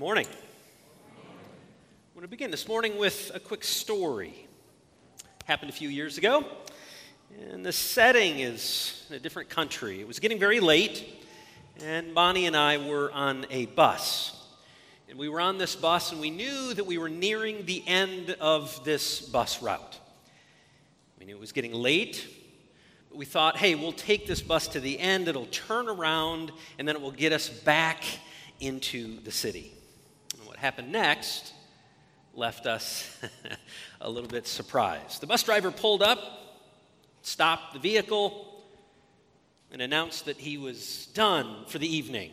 morning. I want to begin this morning with a quick story. Happened a few years ago, and the setting is in a different country. It was getting very late, and Bonnie and I were on a bus. And we were on this bus, and we knew that we were nearing the end of this bus route. We knew it was getting late, but we thought, hey, we'll take this bus to the end, it'll turn around, and then it will get us back into the city. Happened next left us a little bit surprised. The bus driver pulled up, stopped the vehicle, and announced that he was done for the evening.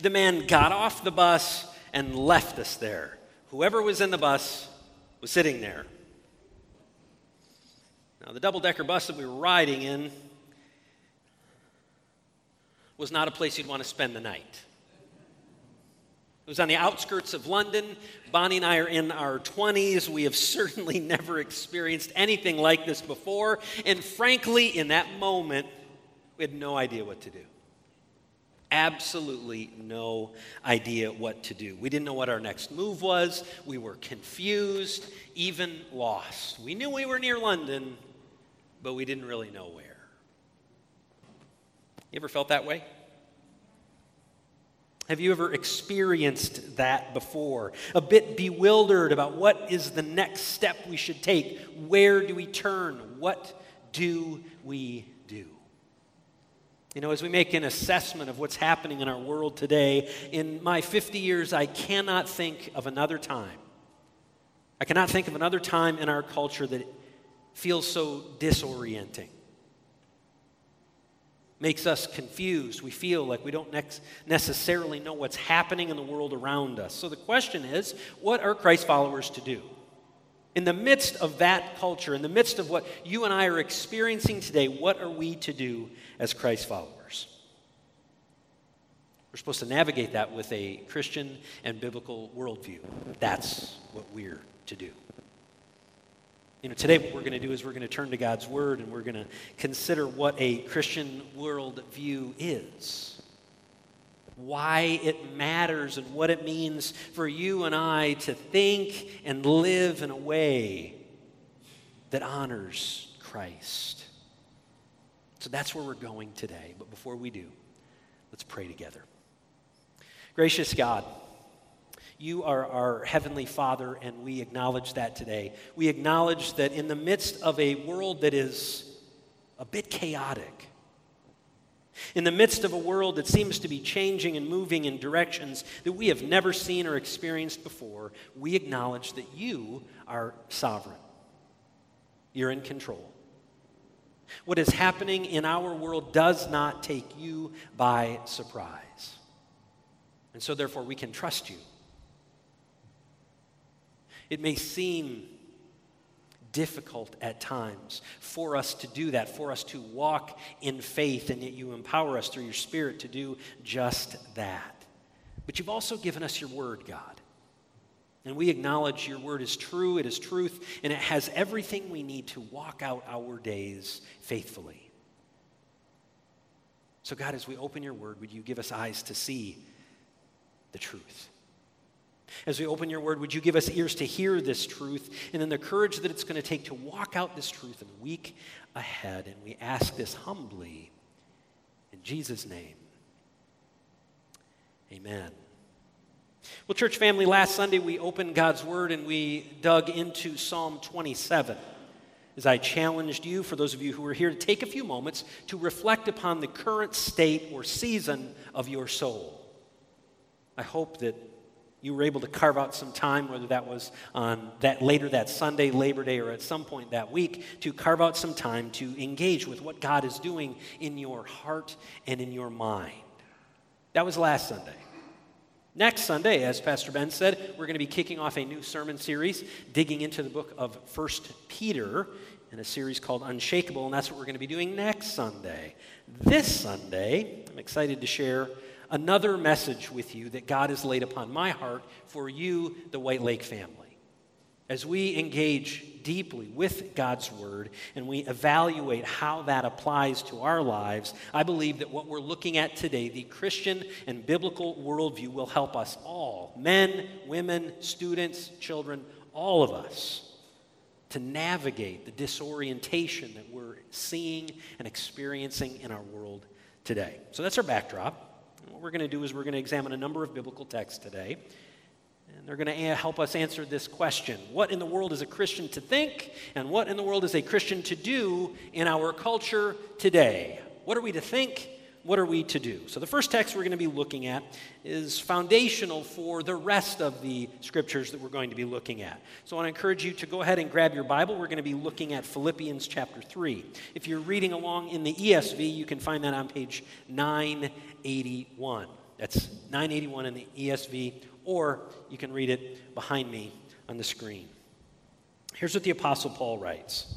The man got off the bus and left us there. Whoever was in the bus was sitting there. Now, the double decker bus that we were riding in was not a place you'd want to spend the night. It was on the outskirts of London. Bonnie and I are in our 20s. We have certainly never experienced anything like this before. And frankly, in that moment, we had no idea what to do. Absolutely no idea what to do. We didn't know what our next move was. We were confused, even lost. We knew we were near London, but we didn't really know where. You ever felt that way? Have you ever experienced that before? A bit bewildered about what is the next step we should take? Where do we turn? What do we do? You know, as we make an assessment of what's happening in our world today, in my 50 years, I cannot think of another time. I cannot think of another time in our culture that feels so disorienting makes us confused. We feel like we don't necessarily know what's happening in the world around us. So the question is what are Christ followers to do? In the midst of that culture, in the midst of what you and I are experiencing today, what are we to do as Christ followers? We're supposed to navigate that with a Christian and biblical worldview. That's what we're to do. You know, today what we're going to do is we're going to turn to God's Word and we're going to consider what a Christian worldview is, why it matters, and what it means for you and I to think and live in a way that honors Christ. So that's where we're going today. But before we do, let's pray together. Gracious God, you are our Heavenly Father, and we acknowledge that today. We acknowledge that in the midst of a world that is a bit chaotic, in the midst of a world that seems to be changing and moving in directions that we have never seen or experienced before, we acknowledge that you are sovereign. You're in control. What is happening in our world does not take you by surprise. And so, therefore, we can trust you it may seem difficult at times for us to do that, for us to walk in faith, and yet you empower us through your Spirit to do just that. But you've also given us your word, God. And we acknowledge your word is true, it is truth, and it has everything we need to walk out our days faithfully. So, God, as we open your word, would you give us eyes to see the truth? As we open your word, would you give us ears to hear this truth and then the courage that it's going to take to walk out this truth in the week ahead? And we ask this humbly in Jesus' name. Amen. Well, church family, last Sunday we opened God's word and we dug into Psalm 27. As I challenged you, for those of you who are here, to take a few moments to reflect upon the current state or season of your soul. I hope that you were able to carve out some time, whether that was on that later that Sunday, Labor Day, or at some point that week, to carve out some time to engage with what God is doing in your heart and in your mind. That was last Sunday. Next Sunday, as Pastor Ben said, we're going to be kicking off a new sermon series, digging into the book of First Peter in a series called Unshakable, and that's what we're going to be doing next Sunday. This Sunday, I'm excited to share another message with you that God has laid upon my heart for you, the White Lake family. as we engage deeply with God's Word and we evaluate how that applies to our lives, I believe that what we're looking at today, the Christian and biblical worldview, will help us all men, women, students, children, all of us to navigate the disorientation that we're seeing and experiencing in our world today. So that's our backdrop. What we're going to do is we're going to examine a number of biblical texts today. And they're going to help us answer this question What in the world is a Christian to think, and what in the world is a Christian to do in our culture today? What are we to think? What are we to do? So, the first text we're going to be looking at is foundational for the rest of the scriptures that we're going to be looking at. So, I want to encourage you to go ahead and grab your Bible. We're going to be looking at Philippians chapter 3. If you're reading along in the ESV, you can find that on page 981. That's 981 in the ESV, or you can read it behind me on the screen. Here's what the Apostle Paul writes.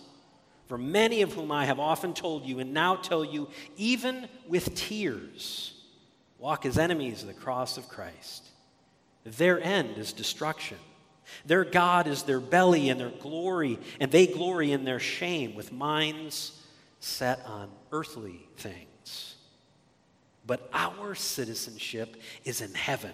For many of whom I have often told you and now tell you, even with tears, walk as enemies of the cross of Christ. Their end is destruction. Their God is their belly and their glory, and they glory in their shame with minds set on earthly things. But our citizenship is in heaven.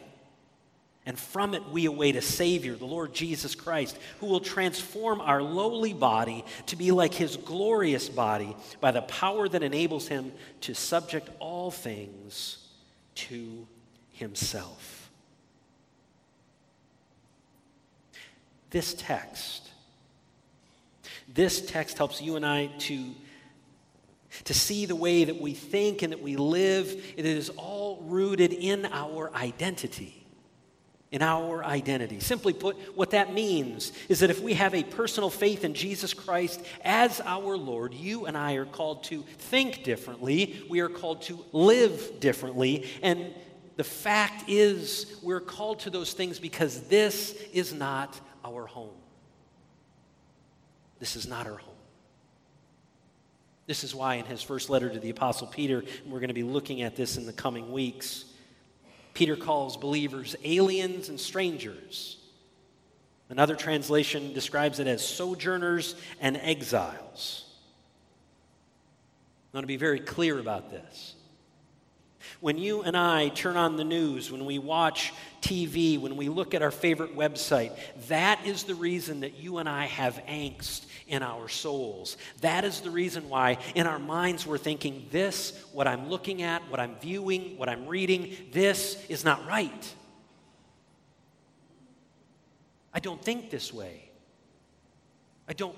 And from it we await a Savior, the Lord Jesus Christ, who will transform our lowly body to be like his glorious body by the power that enables him to subject all things to himself. This text, this text helps you and I to to see the way that we think and that we live. It is all rooted in our identity. In our identity. Simply put, what that means is that if we have a personal faith in Jesus Christ as our Lord, you and I are called to think differently. We are called to live differently. And the fact is, we're called to those things because this is not our home. This is not our home. This is why, in his first letter to the Apostle Peter, and we're going to be looking at this in the coming weeks, Peter calls believers aliens and strangers. Another translation describes it as sojourners and exiles. I want to be very clear about this. When you and I turn on the news, when we watch TV, when we look at our favorite website, that is the reason that you and I have angst in our souls. That is the reason why in our minds we're thinking, this, what I'm looking at, what I'm viewing, what I'm reading, this is not right. I don't think this way. I don't,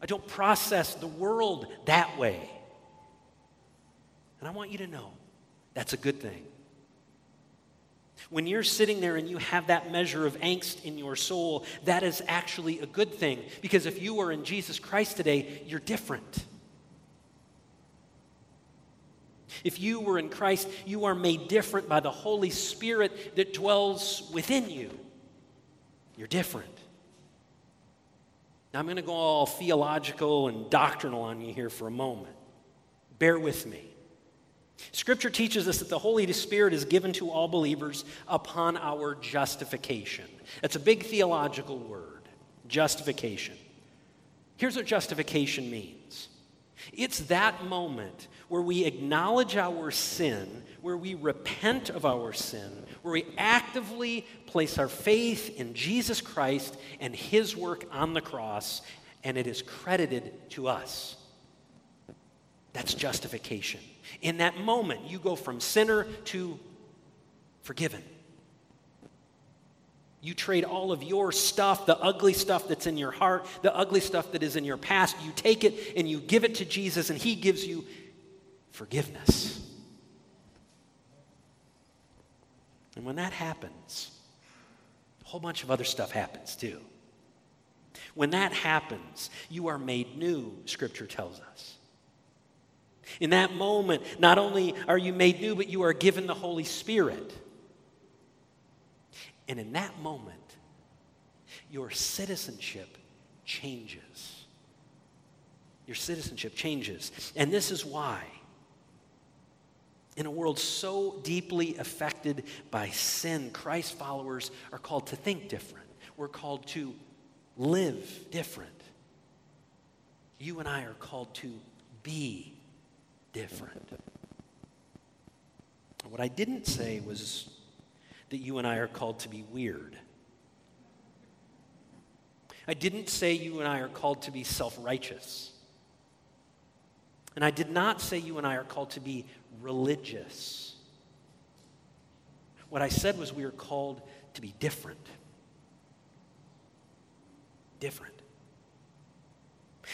I don't process the world that way. And I want you to know that's a good thing. When you're sitting there and you have that measure of angst in your soul, that is actually a good thing. Because if you are in Jesus Christ today, you're different. If you were in Christ, you are made different by the Holy Spirit that dwells within you. You're different. Now, I'm going to go all theological and doctrinal on you here for a moment. Bear with me. Scripture teaches us that the Holy Spirit is given to all believers upon our justification. That's a big theological word justification. Here's what justification means it's that moment where we acknowledge our sin, where we repent of our sin, where we actively place our faith in Jesus Christ and his work on the cross, and it is credited to us. That's justification. In that moment, you go from sinner to forgiven. You trade all of your stuff, the ugly stuff that's in your heart, the ugly stuff that is in your past, you take it and you give it to Jesus, and He gives you forgiveness. And when that happens, a whole bunch of other stuff happens too. When that happens, you are made new, Scripture tells us. In that moment, not only are you made new, but you are given the Holy Spirit. And in that moment, your citizenship changes. Your citizenship changes. And this is why, in a world so deeply affected by sin, Christ followers are called to think different. We're called to live different. You and I are called to be different. What I didn't say was that you and I are called to be weird. I didn't say you and I are called to be self righteous. And I did not say you and I are called to be religious. What I said was we are called to be different. Different.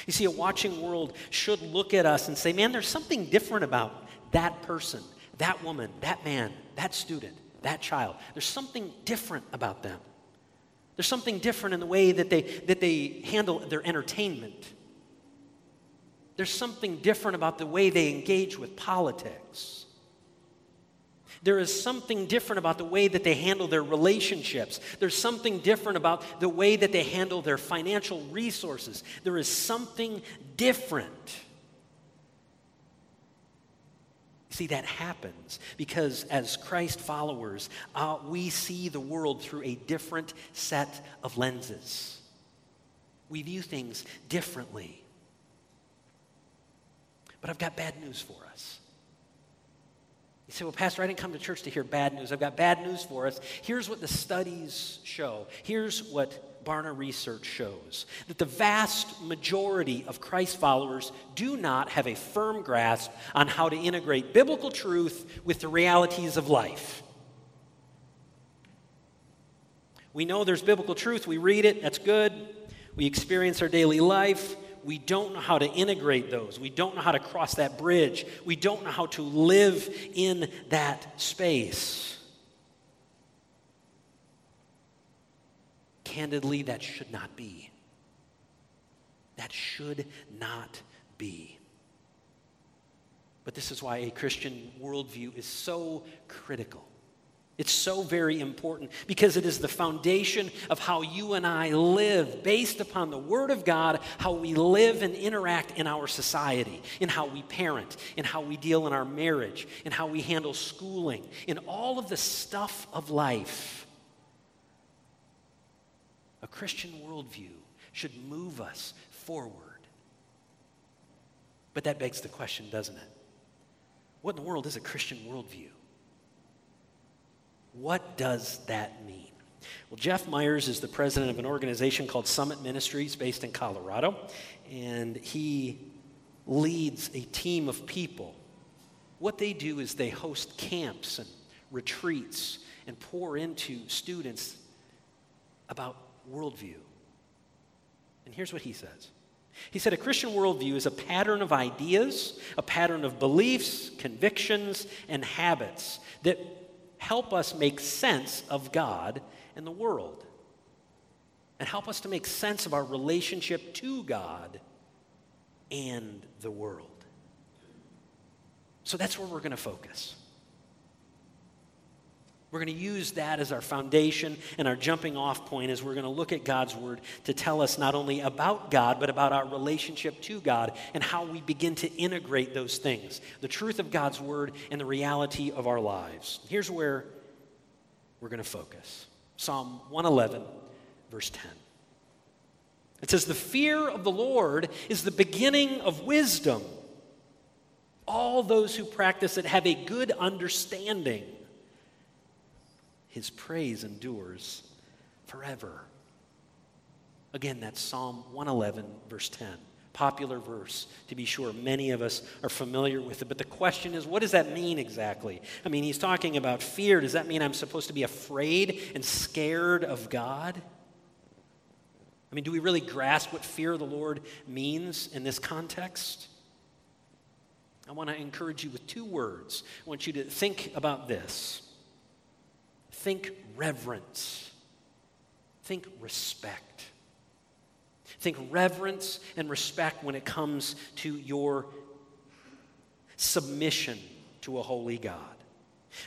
You see, a watching world should look at us and say, man, there's something different about that person, that woman, that man, that student, that child. There's something different about them. There's something different in the way that they, that they handle their entertainment. There's something different about the way they engage with politics. There is something different about the way that they handle their relationships. There's something different about the way that they handle their financial resources. There is something different. See, that happens because as Christ followers, uh, we see the world through a different set of lenses. We view things differently. But I've got bad news for us. You say, well, Pastor, I didn't come to church to hear bad news. I've got bad news for us. Here's what the studies show. Here's what Barna research shows that the vast majority of Christ followers do not have a firm grasp on how to integrate biblical truth with the realities of life. We know there's biblical truth, we read it, that's good. We experience our daily life, we don't know how to integrate those. We don't know how to cross that bridge. We don't know how to live in that space. Candidly, that should not be. That should not be. But this is why a Christian worldview is so critical. It's so very important because it is the foundation of how you and I live, based upon the Word of God, how we live and interact in our society, in how we parent, in how we deal in our marriage, in how we handle schooling, in all of the stuff of life. A Christian worldview should move us forward. But that begs the question, doesn't it? What in the world is a Christian worldview? What does that mean? Well, Jeff Myers is the president of an organization called Summit Ministries based in Colorado, and he leads a team of people. What they do is they host camps and retreats and pour into students about worldview. And here's what he says. He said, A Christian worldview is a pattern of ideas, a pattern of beliefs, convictions, and habits that help us make sense of God and the world, and help us to make sense of our relationship to God and the world. So that's where we're going to focus. We're going to use that as our foundation and our jumping off point as we're going to look at God's Word to tell us not only about God, but about our relationship to God and how we begin to integrate those things the truth of God's Word and the reality of our lives. Here's where we're going to focus Psalm 111, verse 10. It says, The fear of the Lord is the beginning of wisdom. All those who practice it have a good understanding his praise endures forever. Again, that's Psalm 111, verse 10. Popular verse, to be sure. Many of us are familiar with it. But the question is, what does that mean exactly? I mean, he's talking about fear. Does that mean I'm supposed to be afraid and scared of God? I mean, do we really grasp what fear of the Lord means in this context? I want to encourage you with two words. I want you to think about this Think reverence. Think respect. Think reverence and respect when it comes to your submission to a holy God.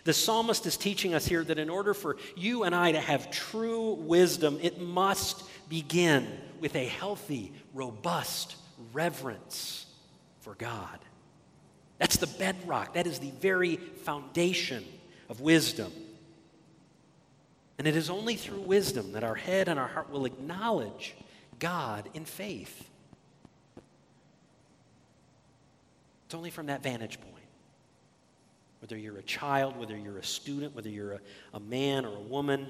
The psalmist is teaching us here that in order for you and I to have true wisdom, it must begin with a healthy, robust reverence for God. That's the bedrock, that is the very foundation of wisdom. And it is only through wisdom that our head and our heart will acknowledge God in faith. It's only from that vantage point. Whether you're a child, whether you're a student, whether you're a, a man or a woman,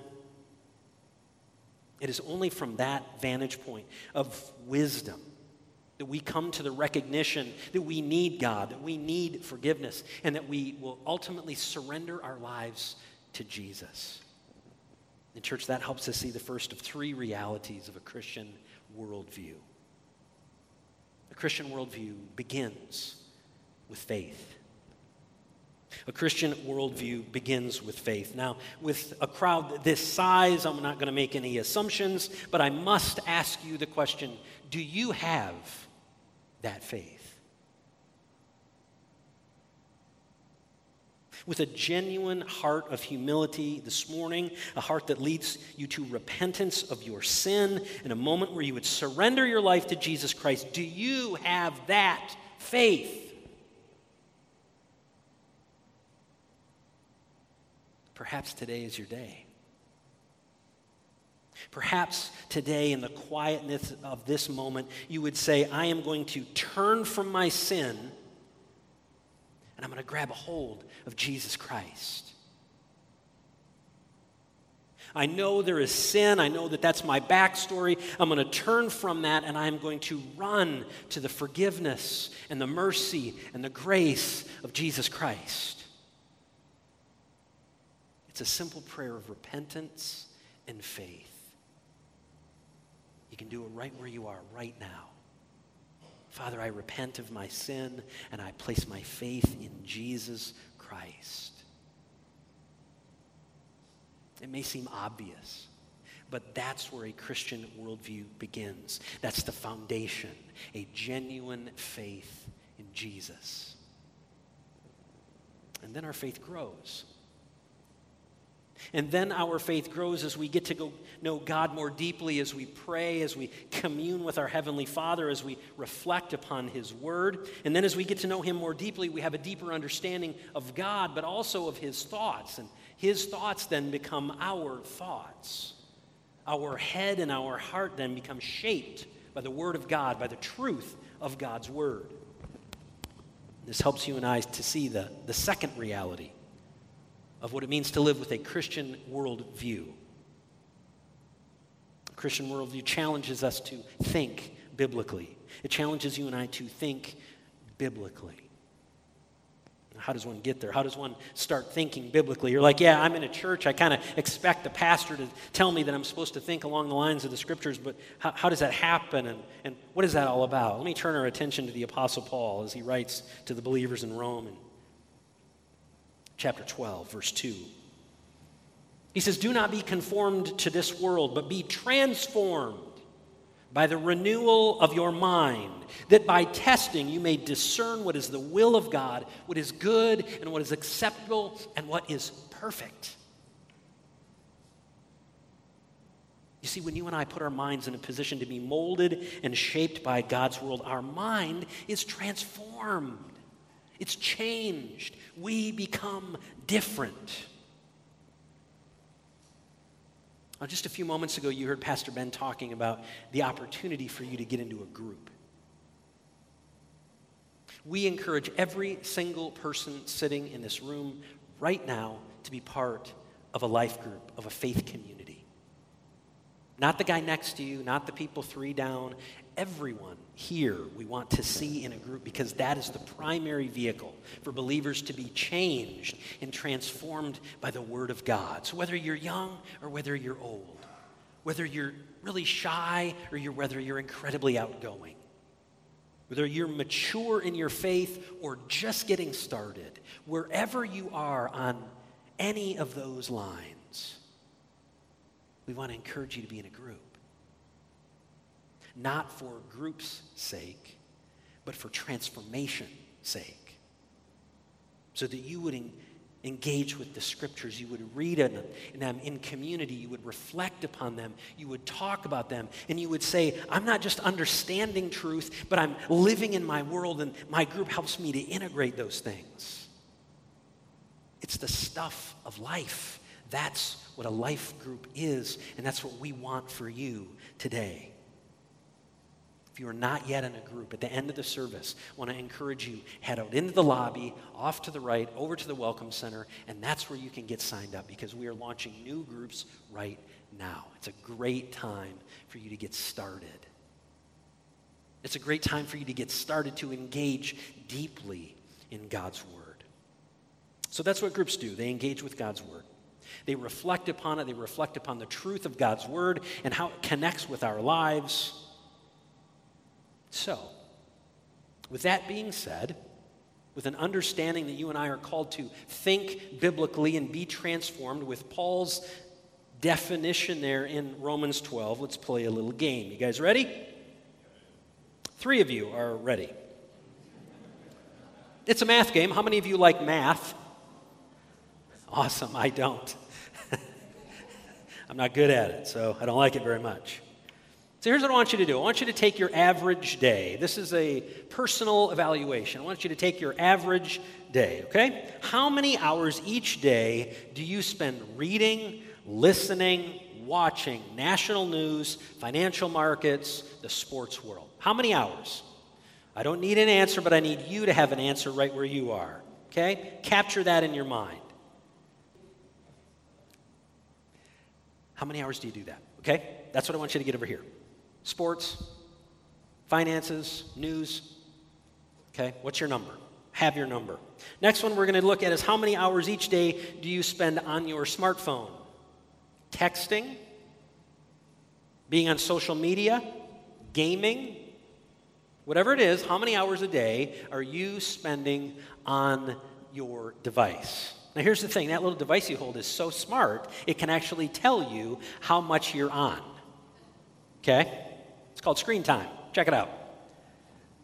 it is only from that vantage point of wisdom that we come to the recognition that we need God, that we need forgiveness, and that we will ultimately surrender our lives to Jesus. In church, that helps us see the first of three realities of a Christian worldview. A Christian worldview begins with faith. A Christian worldview begins with faith. Now, with a crowd this size, I'm not going to make any assumptions, but I must ask you the question do you have that faith? With a genuine heart of humility this morning, a heart that leads you to repentance of your sin, in a moment where you would surrender your life to Jesus Christ, do you have that faith? Perhaps today is your day. Perhaps today, in the quietness of this moment, you would say, I am going to turn from my sin and I'm going to grab a hold of Jesus Christ. I know there is sin. I know that that's my backstory. I'm going to turn from that and I'm going to run to the forgiveness and the mercy and the grace of Jesus Christ. It's a simple prayer of repentance and faith. You can do it right where you are, right now. Father, I repent of my sin and I place my faith in Jesus Christ. It may seem obvious, but that's where a Christian worldview begins. That's the foundation, a genuine faith in Jesus. And then our faith grows. And then our faith grows as we get to go know God more deeply, as we pray, as we commune with our Heavenly Father, as we reflect upon His Word. And then as we get to know Him more deeply, we have a deeper understanding of God, but also of His thoughts. And His thoughts then become our thoughts. Our head and our heart then become shaped by the Word of God, by the truth of God's Word. This helps you and I to see the, the second reality of what it means to live with a Christian worldview. A Christian worldview challenges us to think biblically. It challenges you and I to think biblically. How does one get there? How does one start thinking biblically? You're like, yeah, I'm in a church. I kind of expect the pastor to tell me that I'm supposed to think along the lines of the scriptures, but how, how, does that happen? And, and what is that all about? Let me turn our attention to the Apostle Paul as he writes to the believers in Rome chapter 12, verse 2. He says, Do not be conformed to this world, but be transformed by the renewal of your mind, that by testing you may discern what is the will of God, what is good, and what is acceptable, and what is perfect. You see, when you and I put our minds in a position to be molded and shaped by God's world, our mind is transformed. It's changed. We become different. Now, just a few moments ago, you heard Pastor Ben talking about the opportunity for you to get into a group. We encourage every single person sitting in this room right now to be part of a life group, of a faith community. Not the guy next to you, not the people three down, everyone here we want to see in a group because that is the primary vehicle for believers to be changed and transformed by the Word of God. So whether you're young or whether you're old, whether you're really shy or you're, whether you're incredibly outgoing, whether you're mature in your faith or just getting started, wherever you are on any of those lines, we want to encourage you to be in a group. Not for group's sake, but for transformation sake. So that you would engage with the scriptures, you would read them and them in community, you would reflect upon them, you would talk about them, and you would say, I'm not just understanding truth, but I'm living in my world, and my group helps me to integrate those things. It's the stuff of life. That's what a life group is, and that's what we want for you today. If you are not yet in a group, at the end of the service, I want to encourage you head out into the lobby, off to the right, over to the Welcome Center, and that's where you can get signed up because we are launching new groups right now. It's a great time for you to get started. It's a great time for you to get started to engage deeply in God's Word. So that's what groups do. They engage with God's Word. They reflect upon it, they reflect upon the truth of God's Word and how it connects with our lives. So, with that being said, with an understanding that you and I are called to think biblically and be transformed, with Paul's definition there in Romans 12, let's play a little game. You guys ready? Three of you are ready. It's a math game. How many of you like math? Awesome, I don't. I'm not good at it, so I don't like it very much. So here's what I want you to do I want you to take your average day. This is a personal evaluation. I want you to take your average day, okay? How many hours each day do you spend reading, listening, watching national news, financial markets, the sports world? How many hours? I don't need an answer, but I need you to have an answer right where you are, okay? Capture that in your mind. How many hours do you do that? Okay? That's what I want you to get over here sports, finances, news. Okay, what's your number? Have your number. Next one we're going to look at is how many hours each day do you spend on your smartphone? Texting, being on social media, gaming, whatever it is, how many hours a day are you spending on your device? Now, here's the thing that little device you hold is so smart, it can actually tell you how much you're on. Okay? Called Screen Time. Check it out.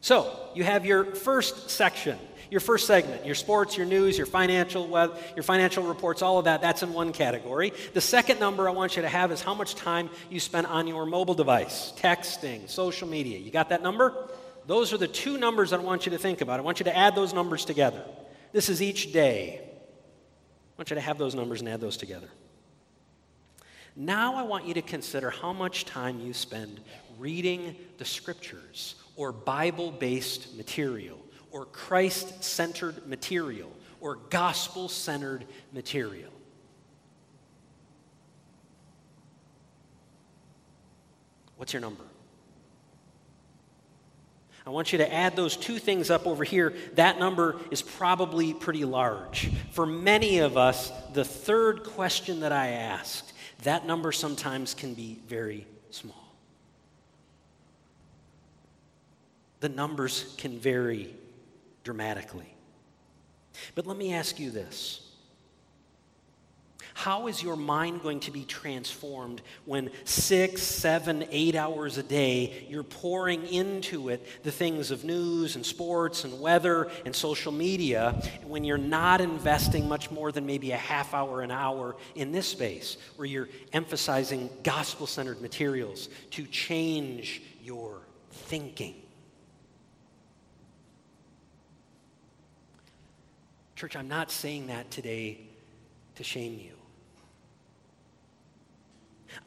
So, you have your first section, your first segment, your sports, your news, your financial web, your financial reports, all of that, that's in one category. The second number I want you to have is how much time you spend on your mobile device, texting, social media. You got that number? Those are the two numbers that I want you to think about. I want you to add those numbers together. This is each day. I want you to have those numbers and add those together. Now I want you to consider how much time you spend reading the scriptures or Bible based material or Christ centered material or gospel centered material. What's your number? I want you to add those two things up over here. That number is probably pretty large. For many of us, the third question that I asked, that number sometimes can be very small. The numbers can vary dramatically. But let me ask you this How is your mind going to be transformed when six, seven, eight hours a day you're pouring into it the things of news and sports and weather and social media when you're not investing much more than maybe a half hour, an hour in this space where you're emphasizing gospel centered materials to change your thinking? Church, I'm not saying that today to shame you.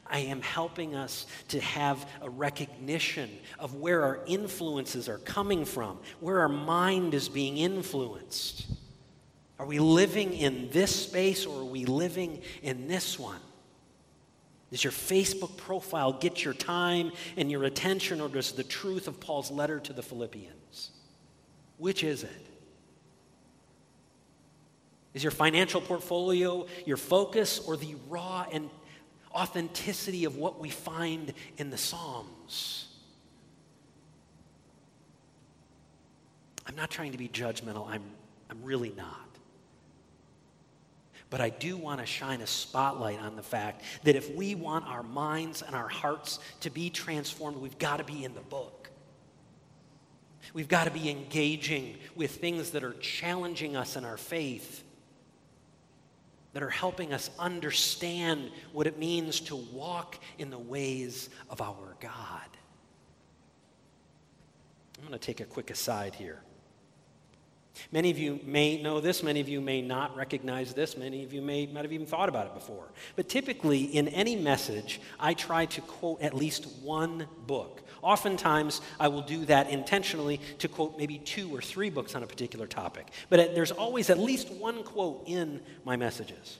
I am helping us to have a recognition of where our influences are coming from, where our mind is being influenced. Are we living in this space or are we living in this one? Does your Facebook profile get your time and your attention, or does the truth of Paul's letter to the Philippians? Which is it? Is your financial portfolio your focus or the raw and authenticity of what we find in the Psalms? I'm not trying to be judgmental, I'm, I'm really not. But I do want to shine a spotlight on the fact that if we want our minds and our hearts to be transformed, we've got to be in the book. We've got to be engaging with things that are challenging us in our faith, that are helping us understand what it means to walk in the ways of our God. I'm going to take a quick aside here. Many of you may know this, many of you may not recognize this, many of you may not have even thought about it before. But typically, in any message, I try to quote at least one book. Oftentimes, I will do that intentionally to quote maybe two or three books on a particular topic. But there's always at least one quote in my messages.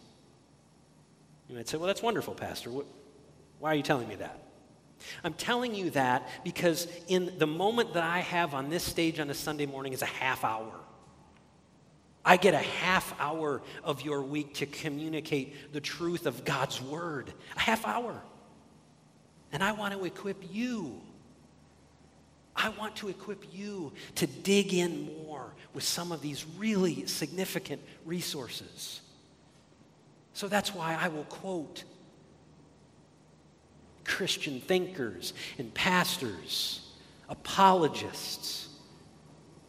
You might say, well, that's wonderful, Pastor. Why are you telling me that? I'm telling you that because in the moment that I have on this stage on a Sunday morning is a half hour. I get a half hour of your week to communicate the truth of God's word. A half hour. And I want to equip you. I want to equip you to dig in more with some of these really significant resources. So that's why I will quote Christian thinkers and pastors, apologists,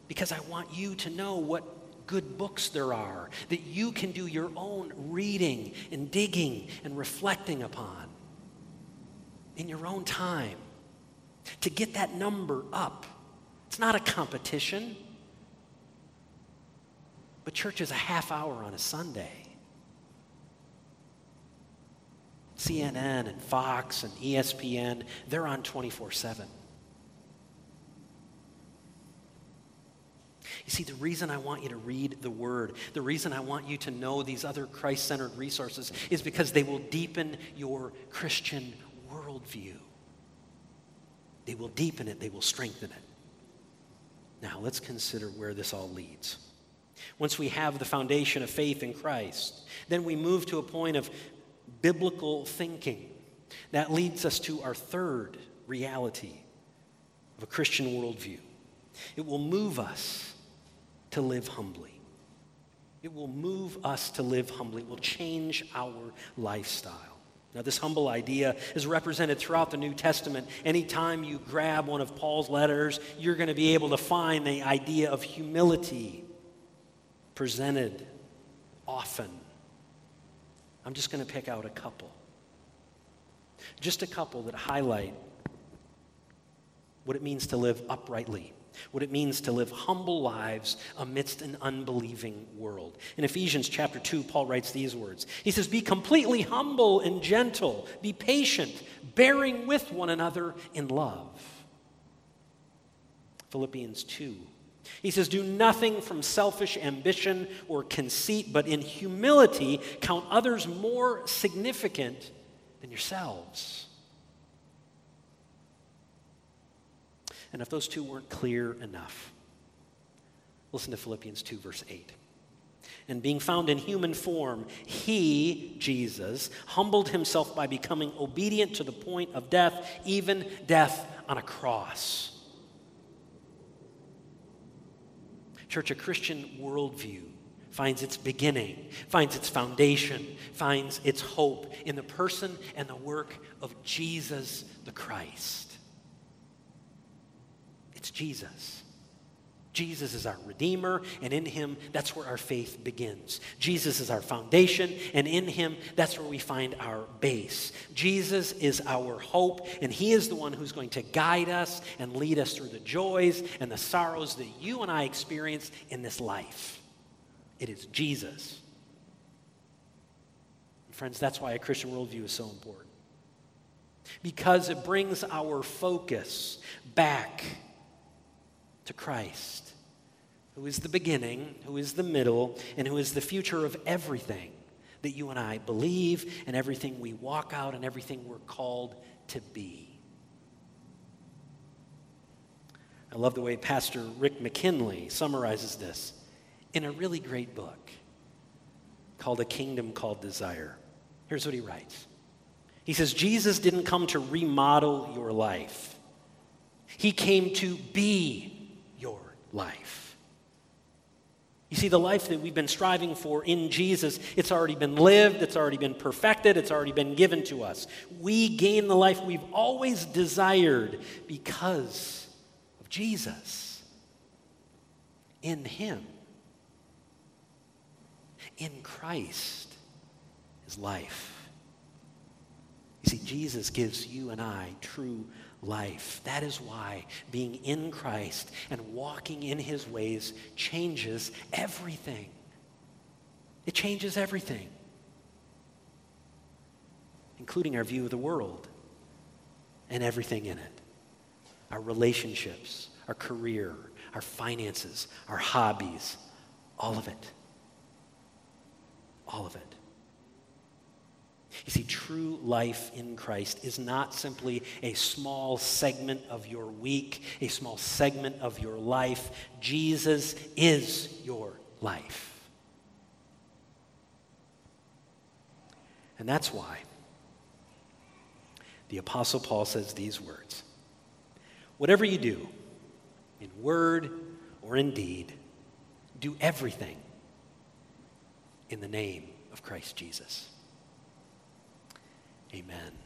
because I want you to know what good books there are that you can do your own reading and digging and reflecting upon in your own time to get that number up. It's not a competition, but church is a half hour on a Sunday. CNN and Fox and ESPN, they're on 24 7. You see, the reason I want you to read the Word, the reason I want you to know these other Christ centered resources is because they will deepen your Christian worldview. They will deepen it, they will strengthen it. Now, let's consider where this all leads. Once we have the foundation of faith in Christ, then we move to a point of biblical thinking. That leads us to our third reality of a Christian worldview. It will move us to live humbly. It will move us to live humbly. It will change our lifestyle. Now, this humble idea is represented throughout the New Testament. Anytime you grab one of Paul's letters, you're going to be able to find the idea of humility presented often. I'm just going to pick out a couple. Just a couple that highlight what it means to live uprightly what it means to live humble lives amidst an unbelieving world. In Ephesians chapter 2, Paul writes these words He says, Be completely humble and gentle, be patient, bearing with one another in love. Philippians 2. He says, Do nothing from selfish ambition or conceit, but in humility count others more significant than yourselves. And if those two weren't clear enough, listen to Philippians 2, verse 8. And being found in human form, he, Jesus, humbled himself by becoming obedient to the point of death, even death on a cross. Church, a Christian worldview finds its beginning, finds its foundation, finds its hope in the person and the work of Jesus the Christ. Jesus. Jesus is our Redeemer, and in Him, that's where our faith begins. Jesus is our foundation, and in Him, that's where we find our base. Jesus is our hope, and He is the one who's going to guide us and lead us through the joys and the sorrows that you and I experience in this life. It is Jesus. Friends, that's why a Christian worldview is so important. Because it brings our focus back to Christ, who is the beginning, who is the middle, and who is the future of everything that you and I believe, and everything we walk out, and everything we're called to be. I love the way Pastor Rick McKinley summarizes this in a really great book called A Kingdom Called Desire. Here's what he writes He says, Jesus didn't come to remodel your life, He came to be life. You see, the life that we've been striving for in Jesus, it's already been lived, it's already been perfected, it's already been given to us. We gain the life we've always desired because of Jesus. In Him, in Christ, is life. You see, Jesus gives you and I true life. That is why being in Christ and walking in his ways changes everything. It changes everything, including our view of the world and everything in it our relationships, our career, our finances, our hobbies, all of it. All of it. You see, true life in Christ is not simply a small segment of your week, a small segment of your life. Jesus is your life. And that's why the Apostle Paul says these words Whatever you do, in word or in deed, do everything in the name of Christ Jesus. Amen.